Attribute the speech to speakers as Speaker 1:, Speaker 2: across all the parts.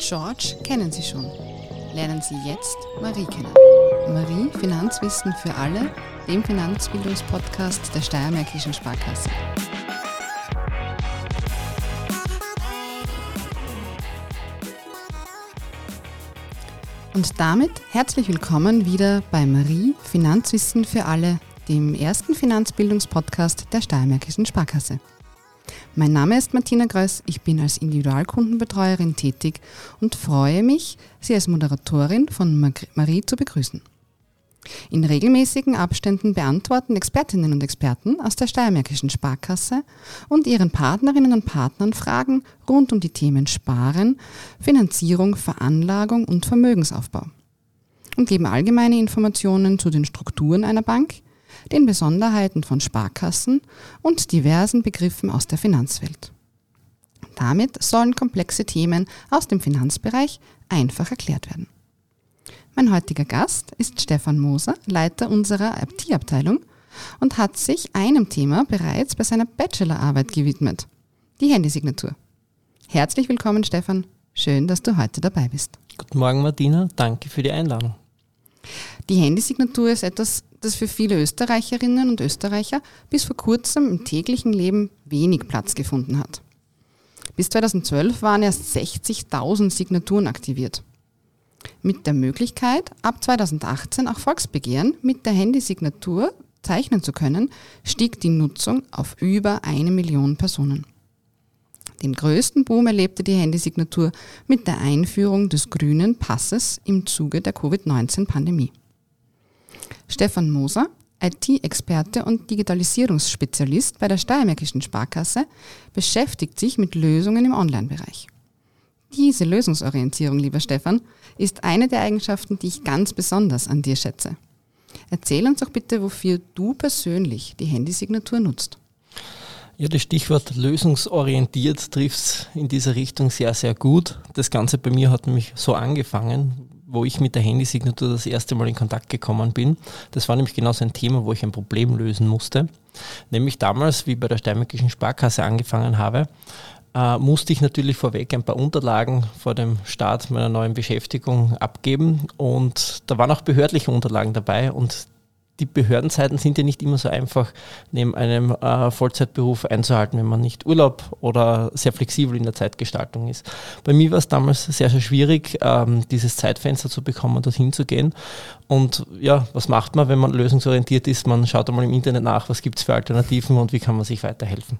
Speaker 1: George kennen Sie schon. Lernen Sie jetzt Marie kennen. Marie Finanzwissen für alle, dem Finanzbildungspodcast der Steiermärkischen Sparkasse. Und damit herzlich willkommen wieder bei Marie Finanzwissen für alle, dem ersten Finanzbildungspodcast der Steiermärkischen Sparkasse. Mein Name ist Martina Größ, ich bin als Individualkundenbetreuerin tätig und freue mich, Sie als Moderatorin von Marie zu begrüßen. In regelmäßigen Abständen beantworten Expertinnen und Experten aus der Steiermärkischen Sparkasse und ihren Partnerinnen und Partnern Fragen rund um die Themen Sparen, Finanzierung, Veranlagung und Vermögensaufbau und geben allgemeine Informationen zu den Strukturen einer Bank, den Besonderheiten von Sparkassen und diversen Begriffen aus der Finanzwelt. Damit sollen komplexe Themen aus dem Finanzbereich einfach erklärt werden. Mein heutiger Gast ist Stefan Moser, Leiter unserer IT-Abteilung und hat sich einem Thema bereits bei seiner Bachelorarbeit gewidmet, die Handysignatur. Herzlich willkommen, Stefan. Schön, dass du heute dabei bist.
Speaker 2: Guten Morgen, Martina. Danke für die Einladung.
Speaker 1: Die Handysignatur ist etwas, das für viele Österreicherinnen und Österreicher bis vor kurzem im täglichen Leben wenig Platz gefunden hat. Bis 2012 waren erst 60.000 Signaturen aktiviert. Mit der Möglichkeit, ab 2018 auch Volksbegehren mit der Handysignatur zeichnen zu können, stieg die Nutzung auf über eine Million Personen. Den größten Boom erlebte die Handysignatur mit der Einführung des grünen Passes im Zuge der Covid-19-Pandemie. Stefan Moser, IT-Experte und Digitalisierungsspezialist bei der Steiermärkischen Sparkasse, beschäftigt sich mit Lösungen im Online-Bereich. Diese Lösungsorientierung, lieber Stefan, ist eine der Eigenschaften, die ich ganz besonders an dir schätze. Erzähl uns doch bitte, wofür du persönlich die Handysignatur nutzt.
Speaker 2: Ja, das Stichwort lösungsorientiert trifft in dieser Richtung sehr, sehr gut. Das Ganze bei mir hat nämlich so angefangen, wo ich mit der Handysignatur das erste Mal in Kontakt gekommen bin. Das war nämlich genau so ein Thema, wo ich ein Problem lösen musste. Nämlich damals, wie bei der Steinmärkischen Sparkasse angefangen habe, äh, musste ich natürlich vorweg ein paar Unterlagen vor dem Start meiner neuen Beschäftigung abgeben und da waren auch behördliche Unterlagen dabei und die Behördenzeiten sind ja nicht immer so einfach neben einem äh, Vollzeitberuf einzuhalten, wenn man nicht Urlaub oder sehr flexibel in der Zeitgestaltung ist. Bei mir war es damals sehr, sehr schwierig, ähm, dieses Zeitfenster zu bekommen, dorthin zu gehen. Und ja, was macht man, wenn man lösungsorientiert ist? Man schaut einmal im Internet nach, was gibt es für Alternativen und wie kann man sich weiterhelfen.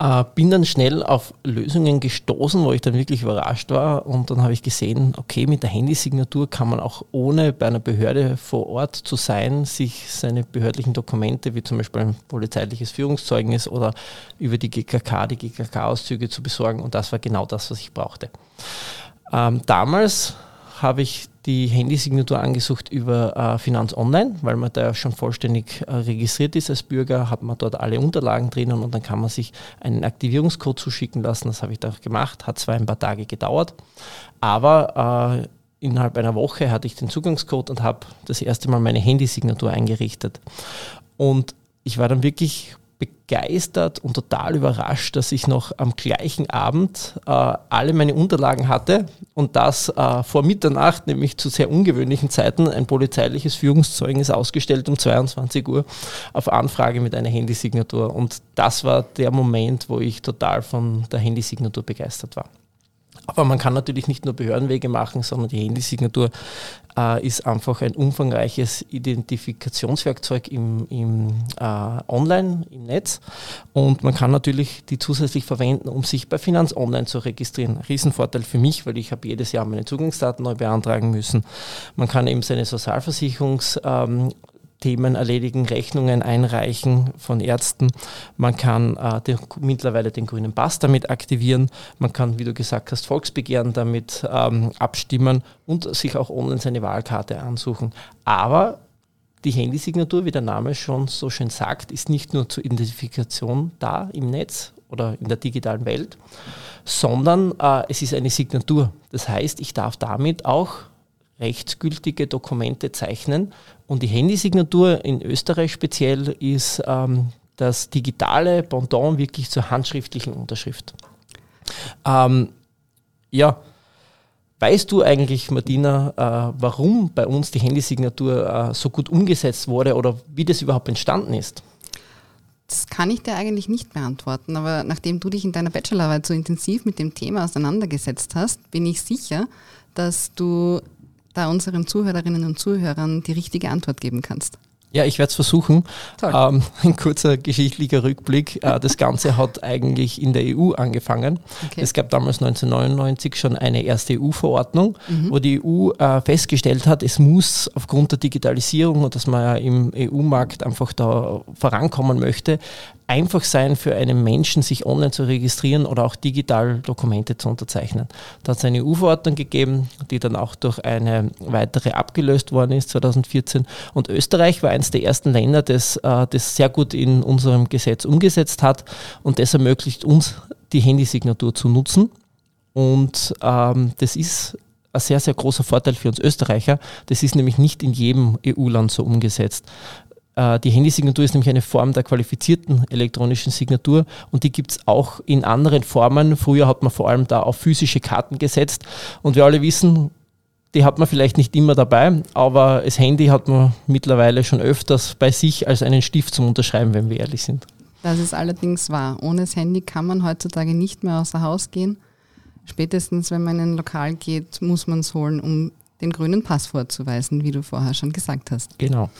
Speaker 2: Äh, bin dann schnell auf Lösungen gestoßen, wo ich dann wirklich überrascht war. Und dann habe ich gesehen, okay, mit der Handysignatur kann man auch ohne bei einer Behörde vor Ort zu sein, sich seine behördlichen Dokumente, wie zum Beispiel ein polizeiliches Führungszeugnis oder über die GKK, die GKK-Auszüge zu besorgen. Und das war genau das, was ich brauchte. Ähm, damals habe ich die Handysignatur angesucht über äh, Finanz Online, weil man da schon vollständig äh, registriert ist als Bürger, hat man dort alle Unterlagen drinnen und dann kann man sich einen Aktivierungscode zuschicken lassen. Das habe ich da gemacht, hat zwar ein paar Tage gedauert, aber äh, innerhalb einer Woche hatte ich den Zugangscode und habe das erste Mal meine Handysignatur eingerichtet. Und ich war dann wirklich begeistert und total überrascht, dass ich noch am gleichen Abend äh, alle meine Unterlagen hatte und das äh, vor Mitternacht, nämlich zu sehr ungewöhnlichen Zeiten, ein polizeiliches Führungszeugnis ausgestellt um 22 Uhr auf Anfrage mit einer Handysignatur. Und das war der Moment, wo ich total von der Handysignatur begeistert war. Aber man kann natürlich nicht nur Behördenwege machen, sondern die Handysignatur äh, ist einfach ein umfangreiches Identifikationswerkzeug im, im äh, Online, im Netz. Und man kann natürlich die zusätzlich verwenden, um sich bei Finanz Online zu registrieren. Riesenvorteil für mich, weil ich habe jedes Jahr meine Zugangsdaten neu beantragen müssen. Man kann eben seine Sozialversicherungs ähm, Themen erledigen, Rechnungen einreichen von Ärzten. Man kann äh, den, mittlerweile den grünen Pass damit aktivieren. Man kann, wie du gesagt hast, Volksbegehren damit ähm, abstimmen und sich auch online seine Wahlkarte ansuchen. Aber die Handysignatur, wie der Name schon so schön sagt, ist nicht nur zur Identifikation da im Netz oder in der digitalen Welt, sondern äh, es ist eine Signatur. Das heißt, ich darf damit auch rechtsgültige Dokumente zeichnen. Und die Handysignatur in Österreich speziell ist ähm, das digitale Pendant wirklich zur handschriftlichen Unterschrift. Ähm, ja, Weißt du eigentlich, Martina, äh, warum bei uns die Handysignatur äh, so gut umgesetzt wurde oder wie das überhaupt entstanden ist?
Speaker 1: Das kann ich dir eigentlich nicht beantworten, aber nachdem du dich in deiner Bachelorarbeit so intensiv mit dem Thema auseinandergesetzt hast, bin ich sicher, dass du da unseren Zuhörerinnen und Zuhörern die richtige Antwort geben kannst.
Speaker 2: Ja, ich werde es versuchen. Ähm, ein kurzer geschichtlicher Rückblick. Äh, das Ganze hat eigentlich in der EU angefangen. Okay. Es gab damals 1999 schon eine erste EU-Verordnung, mhm. wo die EU äh, festgestellt hat, es muss aufgrund der Digitalisierung und dass man ja im EU-Markt einfach da vorankommen möchte, einfach sein für einen Menschen, sich online zu registrieren oder auch digital Dokumente zu unterzeichnen. Da hat es eine EU-Verordnung gegeben, die dann auch durch eine weitere abgelöst worden ist 2014. Und Österreich war eines der ersten Länder, das äh, das sehr gut in unserem Gesetz umgesetzt hat und das ermöglicht uns, die Handysignatur zu nutzen. Und ähm, das ist ein sehr, sehr großer Vorteil für uns Österreicher. Das ist nämlich nicht in jedem EU-Land so umgesetzt. Äh, die Handysignatur ist nämlich eine Form der qualifizierten elektronischen Signatur und die gibt es auch in anderen Formen. Früher hat man vor allem da auf physische Karten gesetzt und wir alle wissen, die hat man vielleicht nicht immer dabei, aber das Handy hat man mittlerweile schon öfters bei sich als einen Stift zum Unterschreiben, wenn wir ehrlich sind.
Speaker 1: Das ist allerdings wahr. Ohne das Handy kann man heutzutage nicht mehr außer Haus gehen. Spätestens, wenn man in ein Lokal geht, muss man es holen, um den grünen Pass vorzuweisen, wie du vorher schon gesagt hast.
Speaker 2: Genau.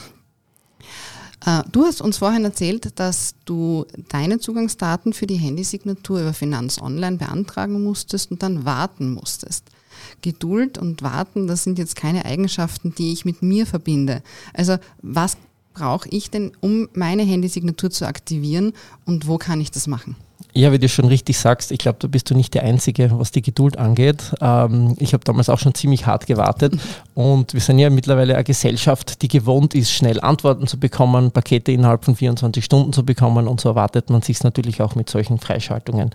Speaker 1: Äh, du hast uns vorhin erzählt, dass du deine Zugangsdaten für die Handysignatur über Finanz Online beantragen musstest und dann warten musstest. Geduld und Warten, das sind jetzt keine Eigenschaften, die ich mit mir verbinde. Also was brauche ich denn, um meine Handysignatur zu aktivieren und wo kann ich das machen?
Speaker 2: Ja, wie du schon richtig sagst, ich glaube, da bist du nicht der Einzige, was die Geduld angeht. Ähm, ich habe damals auch schon ziemlich hart gewartet und wir sind ja mittlerweile eine Gesellschaft, die gewohnt ist, schnell Antworten zu bekommen, Pakete innerhalb von 24 Stunden zu bekommen und so erwartet man sich natürlich auch mit solchen Freischaltungen.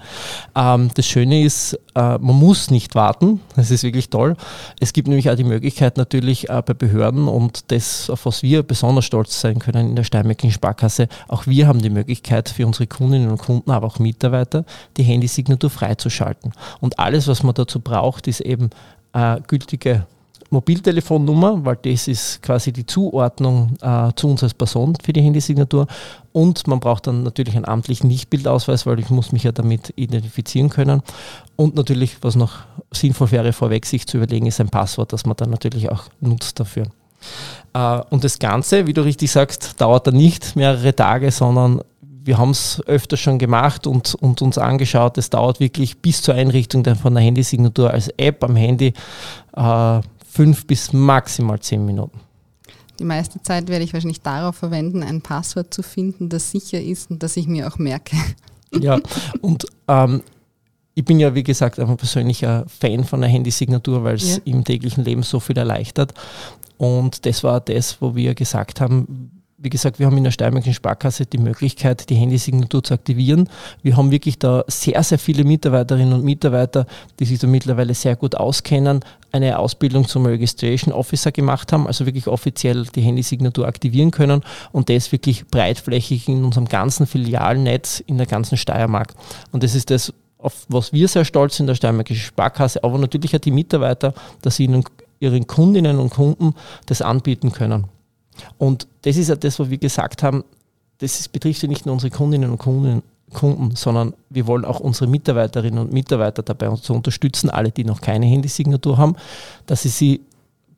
Speaker 2: Ähm, das Schöne ist, äh, man muss nicht warten, das ist wirklich toll. Es gibt nämlich auch die Möglichkeit natürlich äh, bei Behörden und das, auf was wir besonders stolz sein können in der Steinmärkischen Sparkasse, auch wir haben die Möglichkeit für unsere Kundinnen und Kunden, aber auch Mitarbeiter, Mitarbeiter, die Handysignatur freizuschalten. Und alles, was man dazu braucht, ist eben äh, gültige Mobiltelefonnummer, weil das ist quasi die Zuordnung äh, zu uns als Person für die Handysignatur. Und man braucht dann natürlich einen amtlichen Nichtbildausweis, weil ich muss mich ja damit identifizieren können. Und natürlich, was noch sinnvoll wäre, vorweg sich zu überlegen, ist ein Passwort, das man dann natürlich auch nutzt dafür. Äh, und das Ganze, wie du richtig sagst, dauert dann nicht mehrere Tage, sondern wir haben es öfter schon gemacht und, und uns angeschaut. Es dauert wirklich bis zur Einrichtung von der Handysignatur als App am Handy äh, fünf bis maximal zehn Minuten.
Speaker 1: Die meiste Zeit werde ich wahrscheinlich darauf verwenden, ein Passwort zu finden, das sicher ist und das ich mir auch merke.
Speaker 2: Ja, und ähm, ich bin ja, wie gesagt, einfach persönlicher Fan von der Handysignatur, weil es ja. im täglichen Leben so viel erleichtert. Und das war das, wo wir gesagt haben, wie gesagt, wir haben in der Steiermärkischen Sparkasse die Möglichkeit, die Handysignatur zu aktivieren. Wir haben wirklich da sehr, sehr viele Mitarbeiterinnen und Mitarbeiter, die sich da mittlerweile sehr gut auskennen, eine Ausbildung zum Registration Officer gemacht haben, also wirklich offiziell die Handysignatur aktivieren können und das wirklich breitflächig in unserem ganzen Filialnetz in der ganzen Steiermark. Und das ist das, auf was wir sehr stolz sind, der Steiermärkischen Sparkasse, aber natürlich auch die Mitarbeiter, dass sie ihnen, ihren Kundinnen und Kunden das anbieten können. Und das ist ja das, was wir gesagt haben, das betrifft ja nicht nur unsere Kundinnen und Kunden, Kunden, sondern wir wollen auch unsere Mitarbeiterinnen und Mitarbeiter dabei zu unterstützen, alle, die noch keine Handysignatur haben, dass sie sie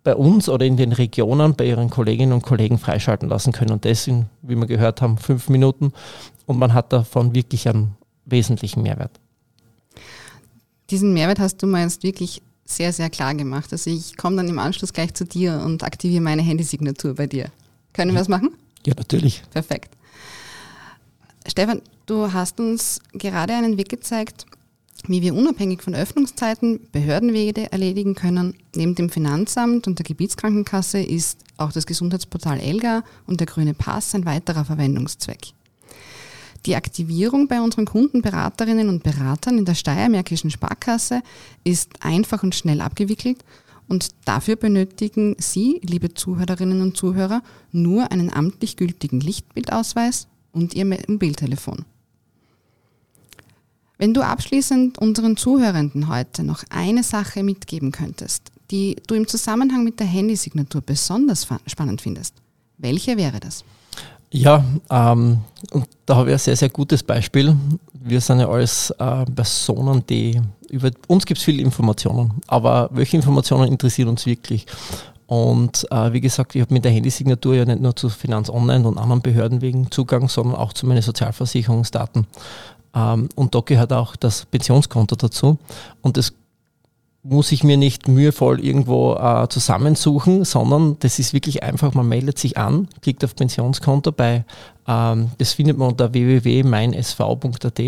Speaker 2: bei uns oder in den Regionen bei ihren Kolleginnen und Kollegen freischalten lassen können. Und das sind, wie wir gehört haben, fünf Minuten und man hat davon wirklich einen wesentlichen Mehrwert.
Speaker 1: Diesen Mehrwert hast du mal jetzt wirklich sehr, sehr klar gemacht. Also ich komme dann im Anschluss gleich zu dir und aktiviere meine Handysignatur bei dir. Können wir das machen?
Speaker 2: Ja, natürlich.
Speaker 1: Perfekt. Stefan, du hast uns gerade einen Weg gezeigt, wie wir unabhängig von Öffnungszeiten Behördenwege erledigen können. Neben dem Finanzamt und der Gebietskrankenkasse ist auch das Gesundheitsportal ELGA und der grüne Pass ein weiterer Verwendungszweck. Die Aktivierung bei unseren Kundenberaterinnen und Beratern in der Steiermärkischen Sparkasse ist einfach und schnell abgewickelt und dafür benötigen Sie, liebe Zuhörerinnen und Zuhörer, nur einen amtlich gültigen Lichtbildausweis und Ihr Mobiltelefon. Wenn du abschließend unseren Zuhörenden heute noch eine Sache mitgeben könntest, die du im Zusammenhang mit der Handysignatur besonders spannend findest, welche wäre das?
Speaker 2: Ja, ähm, und da habe ich ein sehr, sehr gutes Beispiel. Wir sind ja alles äh, Personen, die über uns gibt es viele Informationen, aber welche Informationen interessieren uns wirklich? Und äh, wie gesagt, ich habe mit der Handysignatur ja nicht nur zu Finanz Online und anderen Behörden wegen Zugang, sondern auch zu meinen Sozialversicherungsdaten. Ähm, und da gehört auch das Pensionskonto dazu. Und das muss ich mir nicht mühevoll irgendwo äh, zusammensuchen, sondern das ist wirklich einfach, man meldet sich an, klickt auf Pensionskonto bei, das findet man unter www.meinsv.at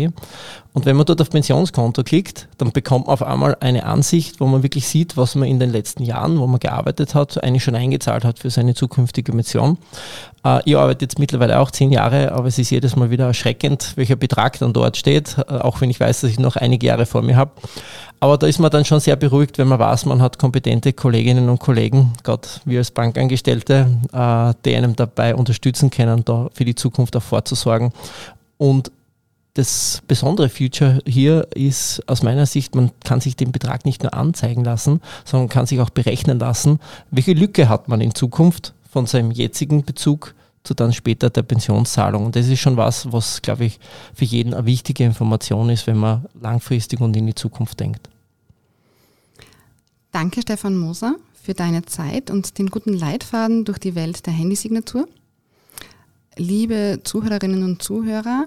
Speaker 2: und wenn man dort auf Pensionskonto klickt, dann bekommt man auf einmal eine Ansicht, wo man wirklich sieht, was man in den letzten Jahren, wo man gearbeitet hat, eigentlich schon eingezahlt hat für seine zukünftige Mission. Äh, ich arbeite jetzt mittlerweile auch zehn Jahre, aber es ist jedes Mal wieder erschreckend, welcher Betrag dann dort steht, äh, auch wenn ich weiß, dass ich noch einige Jahre vor mir habe. Aber da ist man dann schon sehr beruhigt, wenn man weiß, man hat kompetente Kolleginnen und Kollegen, gerade wir als Bankangestellte, äh, die einem dabei unterstützen können, da für die Zukunft auch vorzusorgen. Und das besondere Future hier ist aus meiner Sicht, man kann sich den Betrag nicht nur anzeigen lassen, sondern kann sich auch berechnen lassen, welche Lücke hat man in Zukunft von seinem jetzigen Bezug zu dann später der Pensionszahlung. Und das ist schon was, was, glaube ich, für jeden eine wichtige Information ist, wenn man langfristig und in die Zukunft denkt.
Speaker 1: Danke, Stefan Moser, für deine Zeit und den guten Leitfaden durch die Welt der Handysignatur. Liebe Zuhörerinnen und Zuhörer,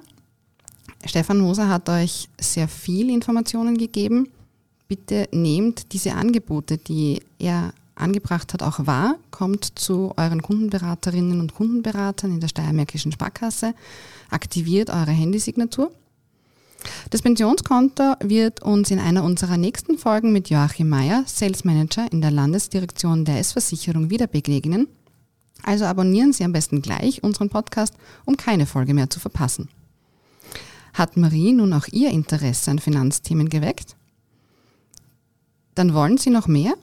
Speaker 1: Stefan Moser hat euch sehr viel Informationen gegeben. Bitte nehmt diese Angebote, die er angebracht hat, auch wahr. Kommt zu euren Kundenberaterinnen und Kundenberatern in der Steiermärkischen Sparkasse. Aktiviert eure Handysignatur. Das Pensionskonto wird uns in einer unserer nächsten Folgen mit Joachim Mayer, Sales Manager in der Landesdirektion der S-Versicherung, wieder begegnen. Also abonnieren Sie am besten gleich unseren Podcast, um keine Folge mehr zu verpassen. Hat Marie nun auch ihr Interesse an Finanzthemen geweckt? Dann wollen Sie noch mehr?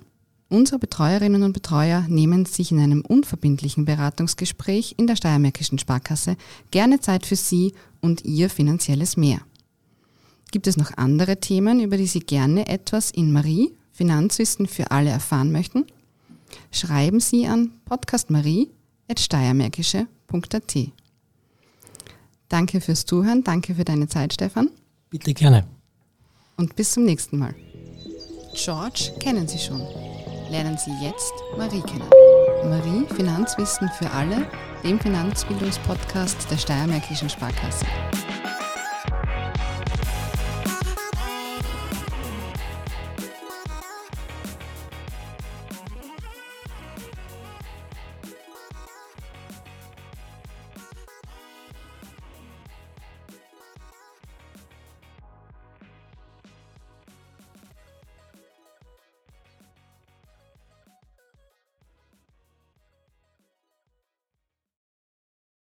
Speaker 1: Unsere Betreuerinnen und Betreuer nehmen sich in einem unverbindlichen Beratungsgespräch in der Steiermärkischen Sparkasse gerne Zeit für Sie und Ihr finanzielles Mehr. Gibt es noch andere Themen, über die Sie gerne etwas in Marie Finanzwissen für alle erfahren möchten? Schreiben Sie an podcastmarie.steiermärkische.at. Danke fürs Zuhören, danke für deine Zeit, Stefan.
Speaker 2: Bitte gerne.
Speaker 1: Und bis zum nächsten Mal. George kennen Sie schon. Lernen Sie jetzt Marie kennen. Marie Finanzwissen für alle, dem Finanzbildungspodcast der Steiermärkischen Sparkasse.